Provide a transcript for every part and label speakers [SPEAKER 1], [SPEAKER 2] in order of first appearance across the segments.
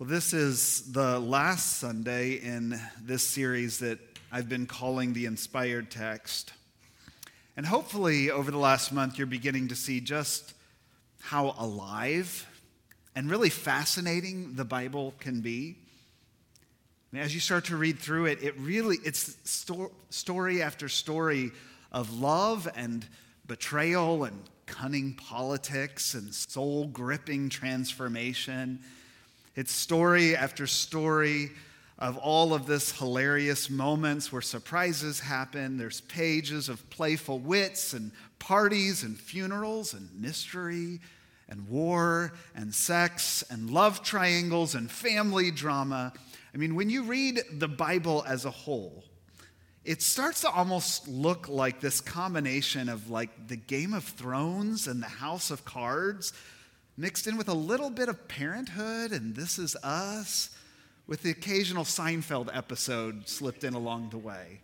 [SPEAKER 1] Well, this is the last Sunday in this series that I've been calling the Inspired Text. And hopefully, over the last month, you're beginning to see just how alive and really fascinating the Bible can be. as you start to read through it, it really, it's sto- story after story of love and betrayal and cunning politics and soul gripping transformation it's story after story of all of this hilarious moments where surprises happen. There's pages of playful wits and parties and funerals and mystery and war and sex and love triangles and family drama. I mean, when you read the Bible as a whole, it starts to almost look like this combination of like the Game of Thrones and the House of Cards mixed in with a little bit of parenthood and this is us, with the occasional Seinfeld episode slipped in along the way.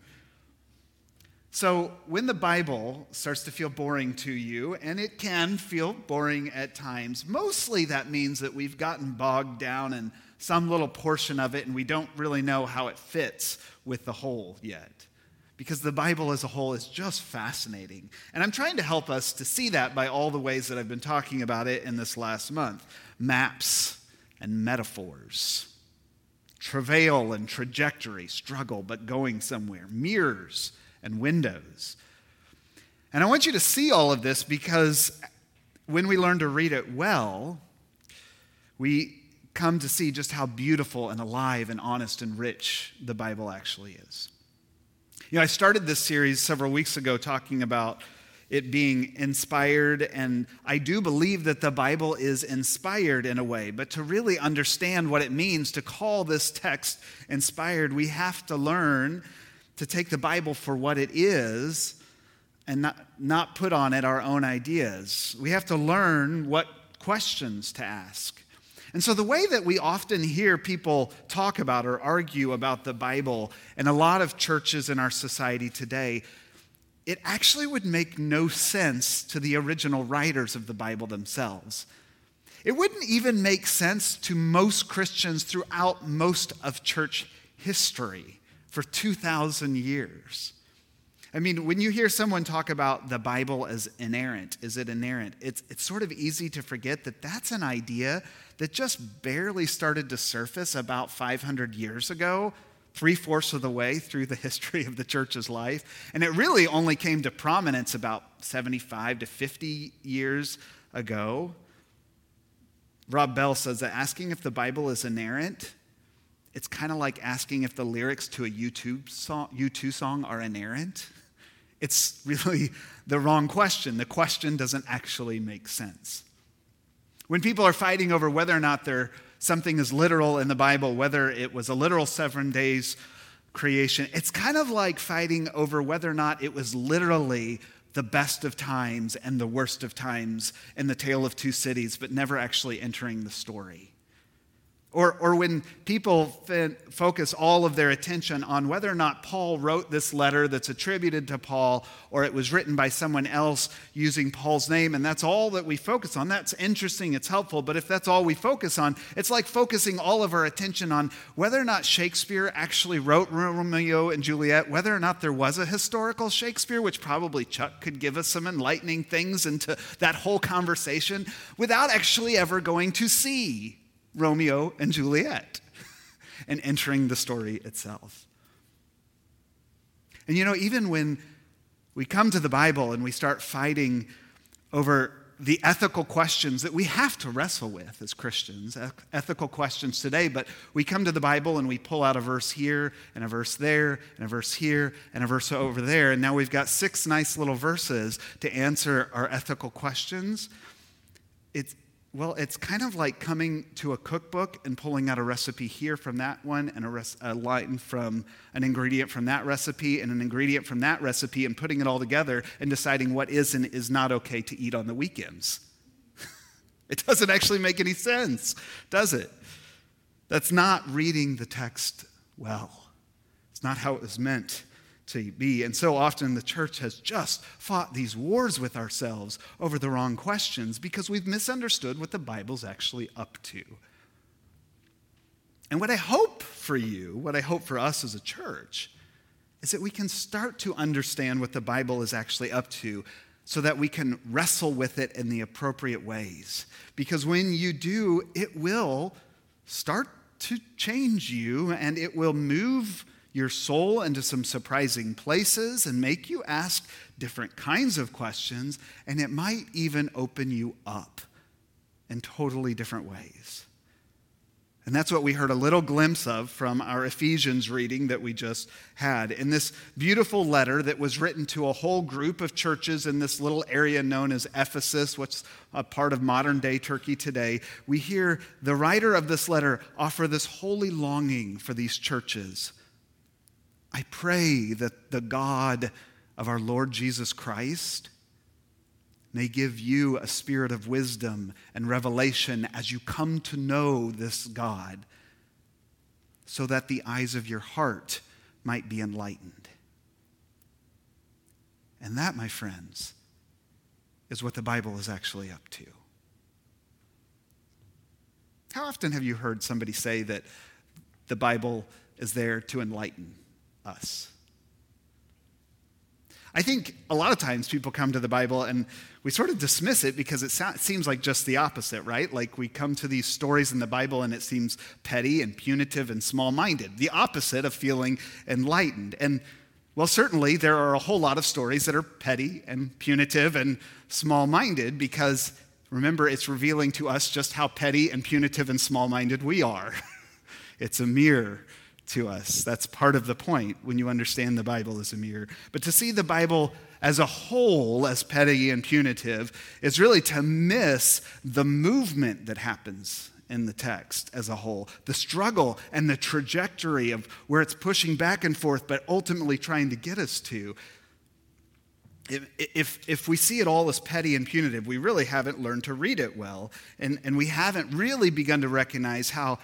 [SPEAKER 1] So, when the Bible starts to feel boring to you, and it can feel boring at times, mostly that means that we've gotten bogged down in some little portion of it and we don't really know how it fits with the whole yet because the Bible as a whole is just fascinating. And I'm trying to help us to see that by all the ways that I've been talking about it in this last month maps and metaphors, travail and trajectory, struggle but going somewhere, mirrors and windows. And I want you to see all of this because when we learn to read it well, we come to see just how beautiful and alive and honest and rich the Bible actually is. You know, I started this series several weeks ago talking about it being inspired, and I do believe that the Bible is inspired in a way. But to really understand what it means to call this text inspired, we have to learn to take the Bible for what it is and not, not put on it our own ideas. We have to learn what questions to ask. And so, the way that we often hear people talk about or argue about the Bible and a lot of churches in our society today, it actually would make no sense to the original writers of the Bible themselves. It wouldn't even make sense to most Christians throughout most of church history for 2,000 years. I mean, when you hear someone talk about the Bible as inerrant, is it inerrant? It's, it's sort of easy to forget that that's an idea that just barely started to surface about 500 years ago, three fourths of the way through the history of the church's life. And it really only came to prominence about 75 to 50 years ago. Rob Bell says that asking if the Bible is inerrant, it's kind of like asking if the lyrics to a U2 song, U2 song are inerrant. It's really the wrong question. The question doesn't actually make sense. When people are fighting over whether or not there something is literal in the Bible, whether it was a literal seven days creation, it's kind of like fighting over whether or not it was literally the best of times and the worst of times in the tale of two cities, but never actually entering the story. Or, or when people focus all of their attention on whether or not Paul wrote this letter that's attributed to Paul or it was written by someone else using Paul's name, and that's all that we focus on. That's interesting, it's helpful, but if that's all we focus on, it's like focusing all of our attention on whether or not Shakespeare actually wrote Romeo and Juliet, whether or not there was a historical Shakespeare, which probably Chuck could give us some enlightening things into that whole conversation without actually ever going to see Romeo and Juliet and entering the story itself. And you know, even when we come to the Bible and we start fighting over the ethical questions that we have to wrestle with as Christians, ethical questions today, but we come to the Bible and we pull out a verse here and a verse there and a verse here and a verse over there, and now we've got six nice little verses to answer our ethical questions. It's, well, it's kind of like coming to a cookbook and pulling out a recipe here from that one and a, res- a, line from an ingredient from that recipe and an ingredient from that recipe and putting it all together and deciding what is and is not okay to eat on the weekends. it doesn't actually make any sense, does it? That's not reading the text well. It's not how it was meant to be. And so often the church has just fought these wars with ourselves over the wrong questions because we've misunderstood what the Bible's actually up to. And what I hope for you, what I hope for us as a church, is that we can start to understand what the Bible is actually up to so that we can wrestle with it in the appropriate ways. Because when you do, it will start to change you and it will move your soul into some surprising places and make you ask different kinds of questions, and it might even open you up in totally different ways. And that's what we heard a little glimpse of from our Ephesians reading that we just had. In this beautiful letter that was written to a whole group of churches in this little area known as Ephesus, is a part of modern day Turkey today, we hear the writer of this letter offer this holy longing for these churches. I pray that the God of our Lord Jesus Christ may give you a spirit of wisdom and revelation as you come to know this God, so that the eyes of your heart might be enlightened. And that, my friends, is what the Bible is actually up to. How often have you heard somebody say that the Bible is there to enlighten us? I think a lot of times people come to the Bible and we sort of dismiss it because it seems like just the opposite, right? Like we come to these stories in the Bible and it seems petty and punitive and small minded, the opposite of feeling enlightened. And well, certainly there are a whole lot of stories that are petty and punitive and small minded because remember, it's revealing to us just how petty and punitive and small minded we are. it's a mirror to us. That's part of the point when you understand the Bible as a mirror. But to see the Bible as a whole as petty and punitive is really to miss the movement that happens in the text as a whole, the struggle and the trajectory of where it's pushing back and forth, but ultimately trying to get us to. If, if, we see it all as petty and punitive, we really haven't learned to read it well. And, and we haven't really begun to recognize how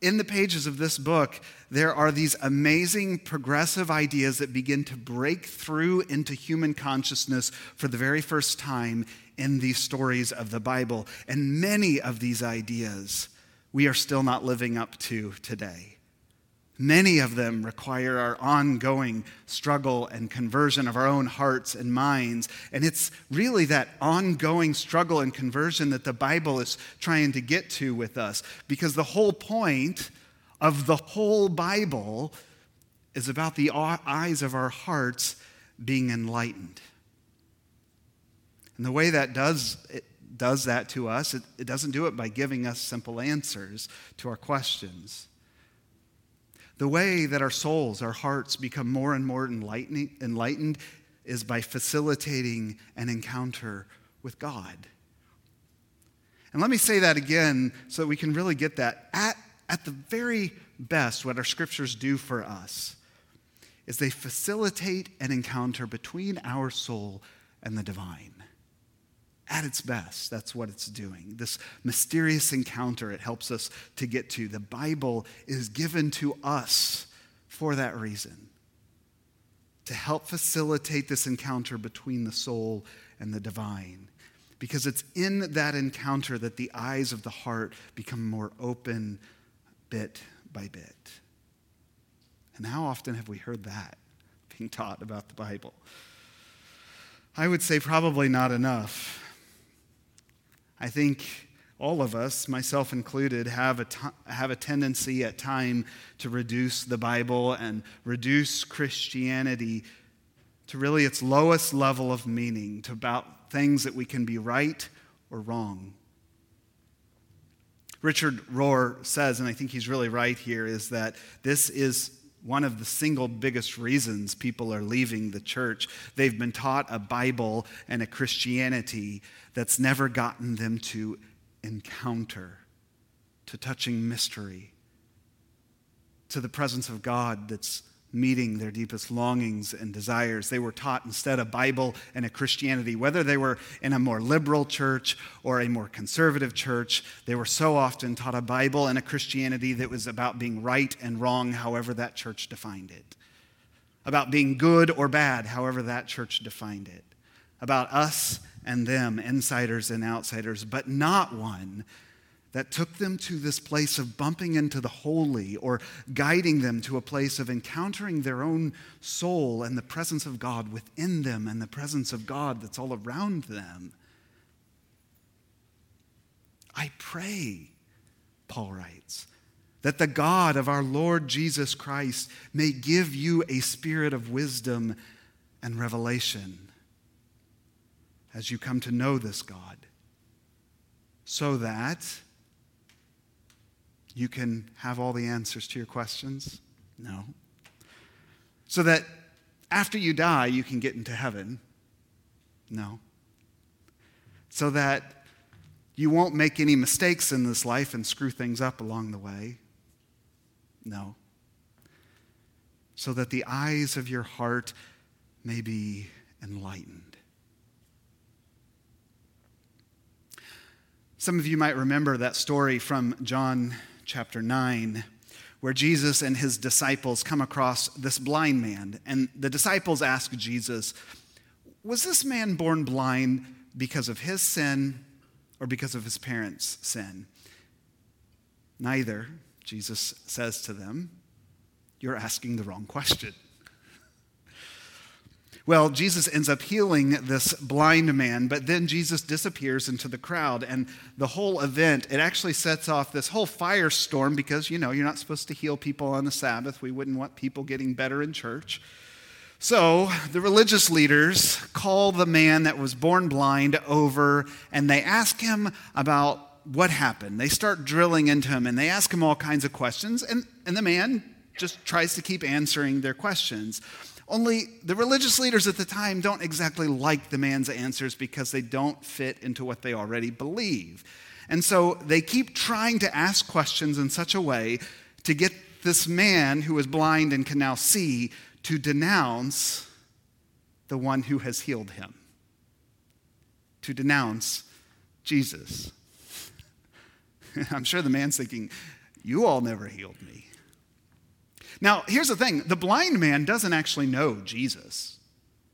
[SPEAKER 1] in the pages of this book, there are these amazing progressive ideas that begin to break through into human consciousness for the very first time in these stories of the Bible. And many of these ideas we are still not living up to today. Many of them require our ongoing struggle and conversion of our own hearts and minds. And it's really that ongoing struggle and conversion that the Bible is trying to get to with us. Because the whole point of the whole Bible is about the eyes of our hearts being enlightened. And the way that does, it does that to us, it, it doesn't do it by giving us simple answers to our questions. The way that our souls, our hearts become more and more enlightened is by facilitating an encounter with God. And let me say that again so that we can really get that. At, at the very best, what our scriptures do for us is they facilitate an encounter between our soul and the divine at its best, that's what it's doing. This mysterious encounter it helps us to get to. The Bible is given to us for that reason to help facilitate this encounter between the soul and the divine. Because it's in that encounter that the eyes of the heart become more open bit by bit. And how often have we heard that being taught about the Bible? I would say probably not enough. I think all of us, myself included, have a, t- have a tendency at time to reduce the Bible and reduce Christianity to really its lowest level of meaning, to about things that we can be right or wrong. Richard Rohr says, and I think he's really right here, is that this is one of the single biggest reasons people are leaving the church. They've been taught a Bible and a Christianity that's never gotten them to encounter, to touching mystery, to the presence of God that's meeting their deepest longings and desires. They were taught instead a Bible and a Christianity, whether they were in a more liberal church or a more conservative church, they were so often taught a Bible and a Christianity that was about being right and wrong, however that church defined it, about being good or bad, however that church defined it, about us and them, insiders and outsiders, but not one that took them to this place of bumping into the holy or guiding them to a place of encountering their own soul and the presence of God within them and the presence of God that's all around them. I pray, Paul writes, that the God of our Lord Jesus Christ may give you a spirit of wisdom and revelation as you come to know this God, so that you can have all the answers to your questions? No. So that after you die, you can get into heaven? No. So that you won't make any mistakes in this life and screw things up along the way? No. So that the eyes of your heart may be enlightened. Some of you might remember that story from John chapter 9, where Jesus and his disciples come across this blind man. And the disciples ask Jesus, Was this man born blind because of his sin or because of his parents' sin? Neither, Jesus says to them. You're asking the wrong question. Well, Jesus ends up healing this blind man, but then Jesus disappears into the crowd. And the whole event, it actually sets off this whole firestorm because, you know, you're not supposed to heal people on the Sabbath. We wouldn't want people getting better in church. So the religious leaders call the man that was born blind over and they ask him about what happened. They start drilling into him and they ask him all kinds of questions. And, and the man just tries to keep answering their questions. Only the religious leaders at the time don't exactly like the man's answers because they don't fit into what they already believe. And so they keep trying to ask questions in such a way to get this man who is blind and can now see to denounce the one who has healed him, to denounce Jesus. I'm sure the man's thinking, You all never healed me. Now, here's the thing the blind man doesn't actually know Jesus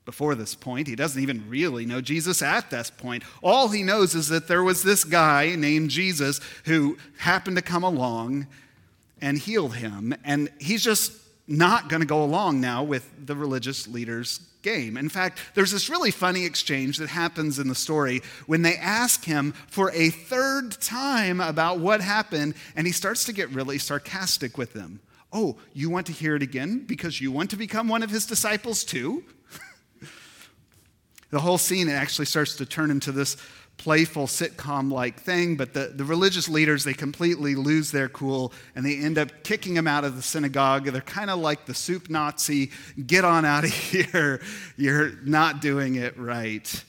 [SPEAKER 1] before this point. He doesn't even really know Jesus at this point. All he knows is that there was this guy named Jesus who happened to come along and heal him. And he's just not going to go along now with the religious leaders' game. In fact, there's this really funny exchange that happens in the story when they ask him for a third time about what happened, and he starts to get really sarcastic with them. Oh, you want to hear it again because you want to become one of his disciples too? the whole scene actually starts to turn into this playful sitcom like thing, but the, the religious leaders, they completely lose their cool and they end up kicking him out of the synagogue. They're kind of like the soup Nazi get on out of here. You're not doing it right.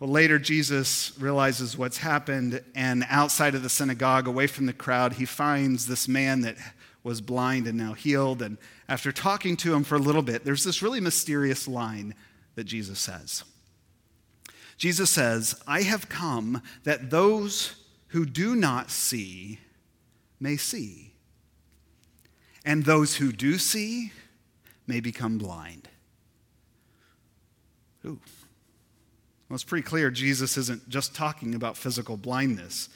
[SPEAKER 1] Well, later, Jesus realizes what's happened, and outside of the synagogue, away from the crowd, he finds this man that was blind and now healed. And after talking to him for a little bit, there's this really mysterious line that Jesus says. Jesus says, I have come that those who do not see may see, and those who do see may become blind. Ooh. Well, it's pretty clear Jesus isn't just talking about physical blindness.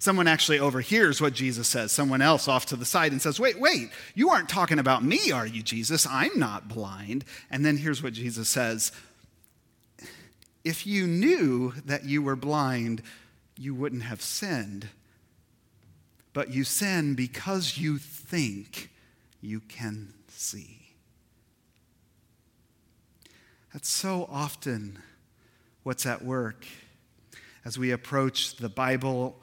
[SPEAKER 1] Someone actually overhears what Jesus says, someone else off to the side, and says, Wait, wait, you aren't talking about me, are you, Jesus? I'm not blind. And then here's what Jesus says If you knew that you were blind, you wouldn't have sinned. But you sin because you think you can see. That's so often what's at work as we approach the Bible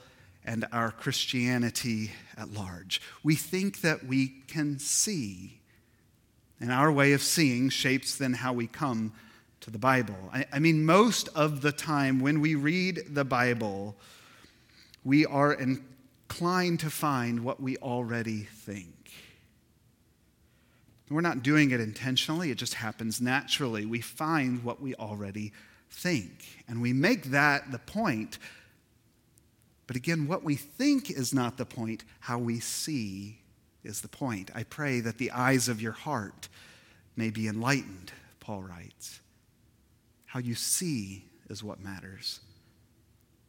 [SPEAKER 1] and our Christianity at large. We think that we can see, and our way of seeing shapes then how we come to the Bible. I, I mean, most of the time when we read the Bible, we are inclined to find what we already think. We're not doing it intentionally, it just happens naturally. We find what we already think. And we make that the point but again, what we think is not the point, how we see is the point. I pray that the eyes of your heart may be enlightened, Paul writes. How you see is what matters.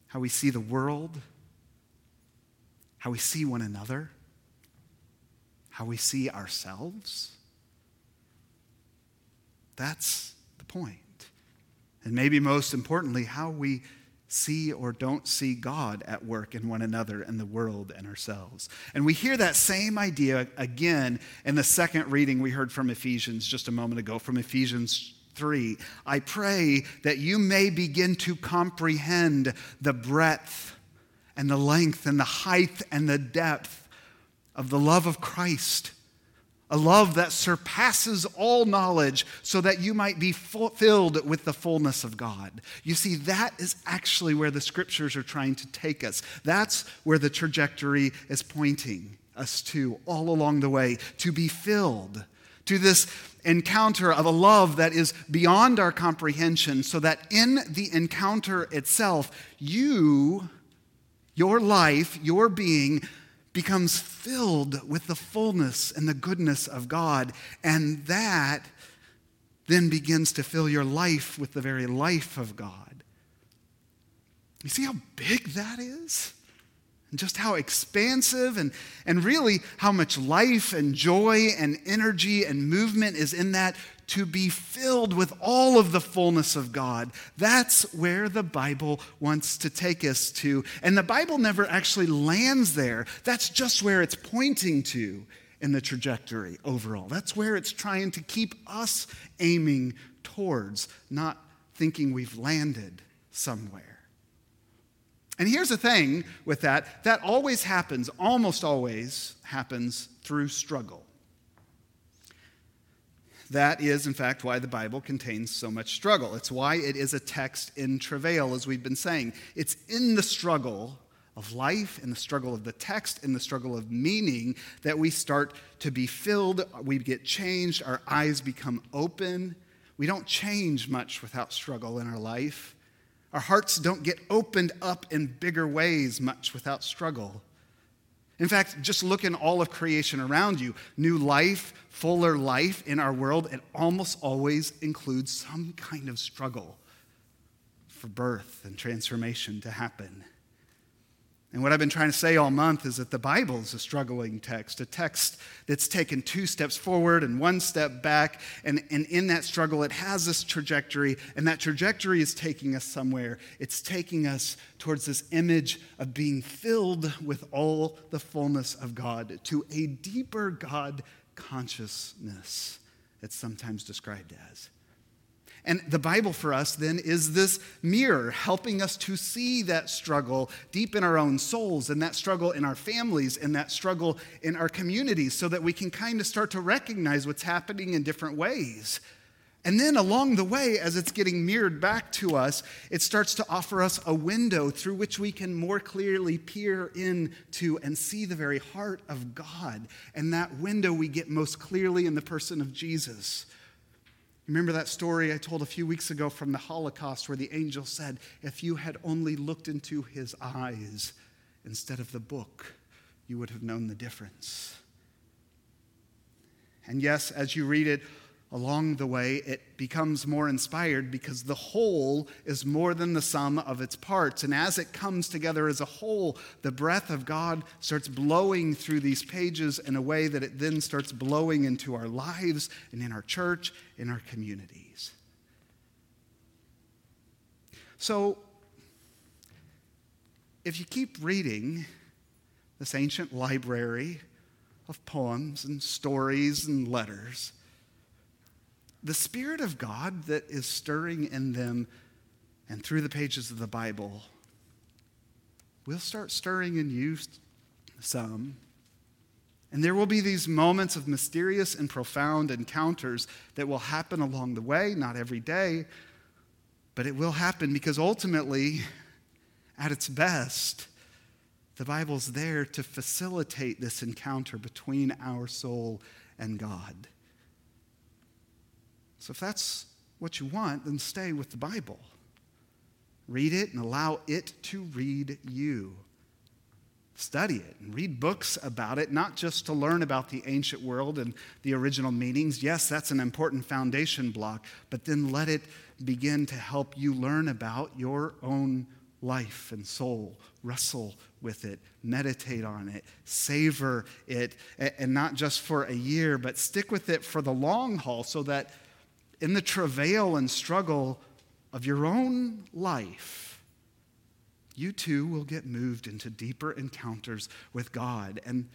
[SPEAKER 1] How we see the world, how we see one another, how we see ourselves. That's the point. And maybe most importantly, how we see or don't see God at work in one another and the world and ourselves. And we hear that same idea again in the second reading we heard from Ephesians just a moment ago, from Ephesians 3. I pray that you may begin to comprehend the breadth and the length and the height and the depth of the love of Christ a love that surpasses all knowledge, so that you might be filled with the fullness of God. You see, that is actually where the scriptures are trying to take us. That's where the trajectory is pointing us to all along the way to be filled, to this encounter of a love that is beyond our comprehension, so that in the encounter itself, you, your life, your being, becomes filled with the fullness and the goodness of God. And that then begins to fill your life with the very life of God. You see how big that is? And just how expansive and, and really how much life and joy and energy and movement is in that to be filled with all of the fullness of God. That's where the Bible wants to take us to. And the Bible never actually lands there. That's just where it's pointing to in the trajectory overall. That's where it's trying to keep us aiming towards, not thinking we've landed somewhere. And here's the thing with that that always happens, almost always happens through struggle. That is, in fact, why the Bible contains so much struggle. It's why it is a text in travail, as we've been saying. It's in the struggle of life, in the struggle of the text, in the struggle of meaning, that we start to be filled, we get changed, our eyes become open. We don't change much without struggle in our life. Our hearts don't get opened up in bigger ways much without struggle. In fact, just look in all of creation around you. New life, fuller life in our world, it almost always includes some kind of struggle for birth and transformation to happen. And what I've been trying to say all month is that the Bible is a struggling text, a text that's taken two steps forward and one step back. And, and in that struggle, it has this trajectory, and that trajectory is taking us somewhere. It's taking us towards this image of being filled with all the fullness of God, to a deeper God consciousness, it's sometimes described as. And the Bible for us then is this mirror, helping us to see that struggle deep in our own souls, and that struggle in our families, and that struggle in our communities, so that we can kind of start to recognize what's happening in different ways. And then along the way, as it's getting mirrored back to us, it starts to offer us a window through which we can more clearly peer into and see the very heart of God. And that window we get most clearly in the person of Jesus. Remember that story I told a few weeks ago from the Holocaust where the angel said, If you had only looked into his eyes instead of the book, you would have known the difference. And yes, as you read it, along the way, it becomes more inspired because the whole is more than the sum of its parts. And as it comes together as a whole, the breath of God starts blowing through these pages in a way that it then starts blowing into our lives and in our church, in our communities. So, if you keep reading this ancient library of poems and stories and letters, the Spirit of God that is stirring in them and through the pages of the Bible will start stirring in you some. And there will be these moments of mysterious and profound encounters that will happen along the way, not every day, but it will happen because ultimately, at its best, the Bible's there to facilitate this encounter between our soul and God. So if that's what you want, then stay with the Bible. Read it and allow it to read you. Study it and read books about it, not just to learn about the ancient world and the original meanings. Yes, that's an important foundation block, but then let it begin to help you learn about your own life and soul. Wrestle with it, meditate on it, savor it, and not just for a year, but stick with it for the long haul so that in the travail and struggle of your own life, you too will get moved into deeper encounters with God. And,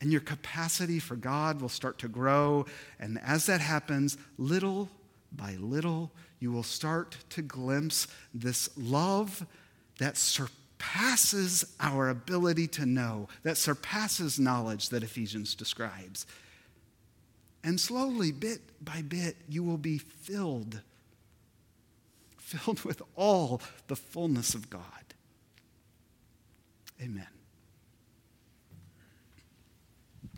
[SPEAKER 1] and your capacity for God will start to grow. And as that happens, little by little, you will start to glimpse this love that surpasses our ability to know, that surpasses knowledge that Ephesians describes. And slowly, bit by bit, you will be filled, filled with all the fullness of God. Amen.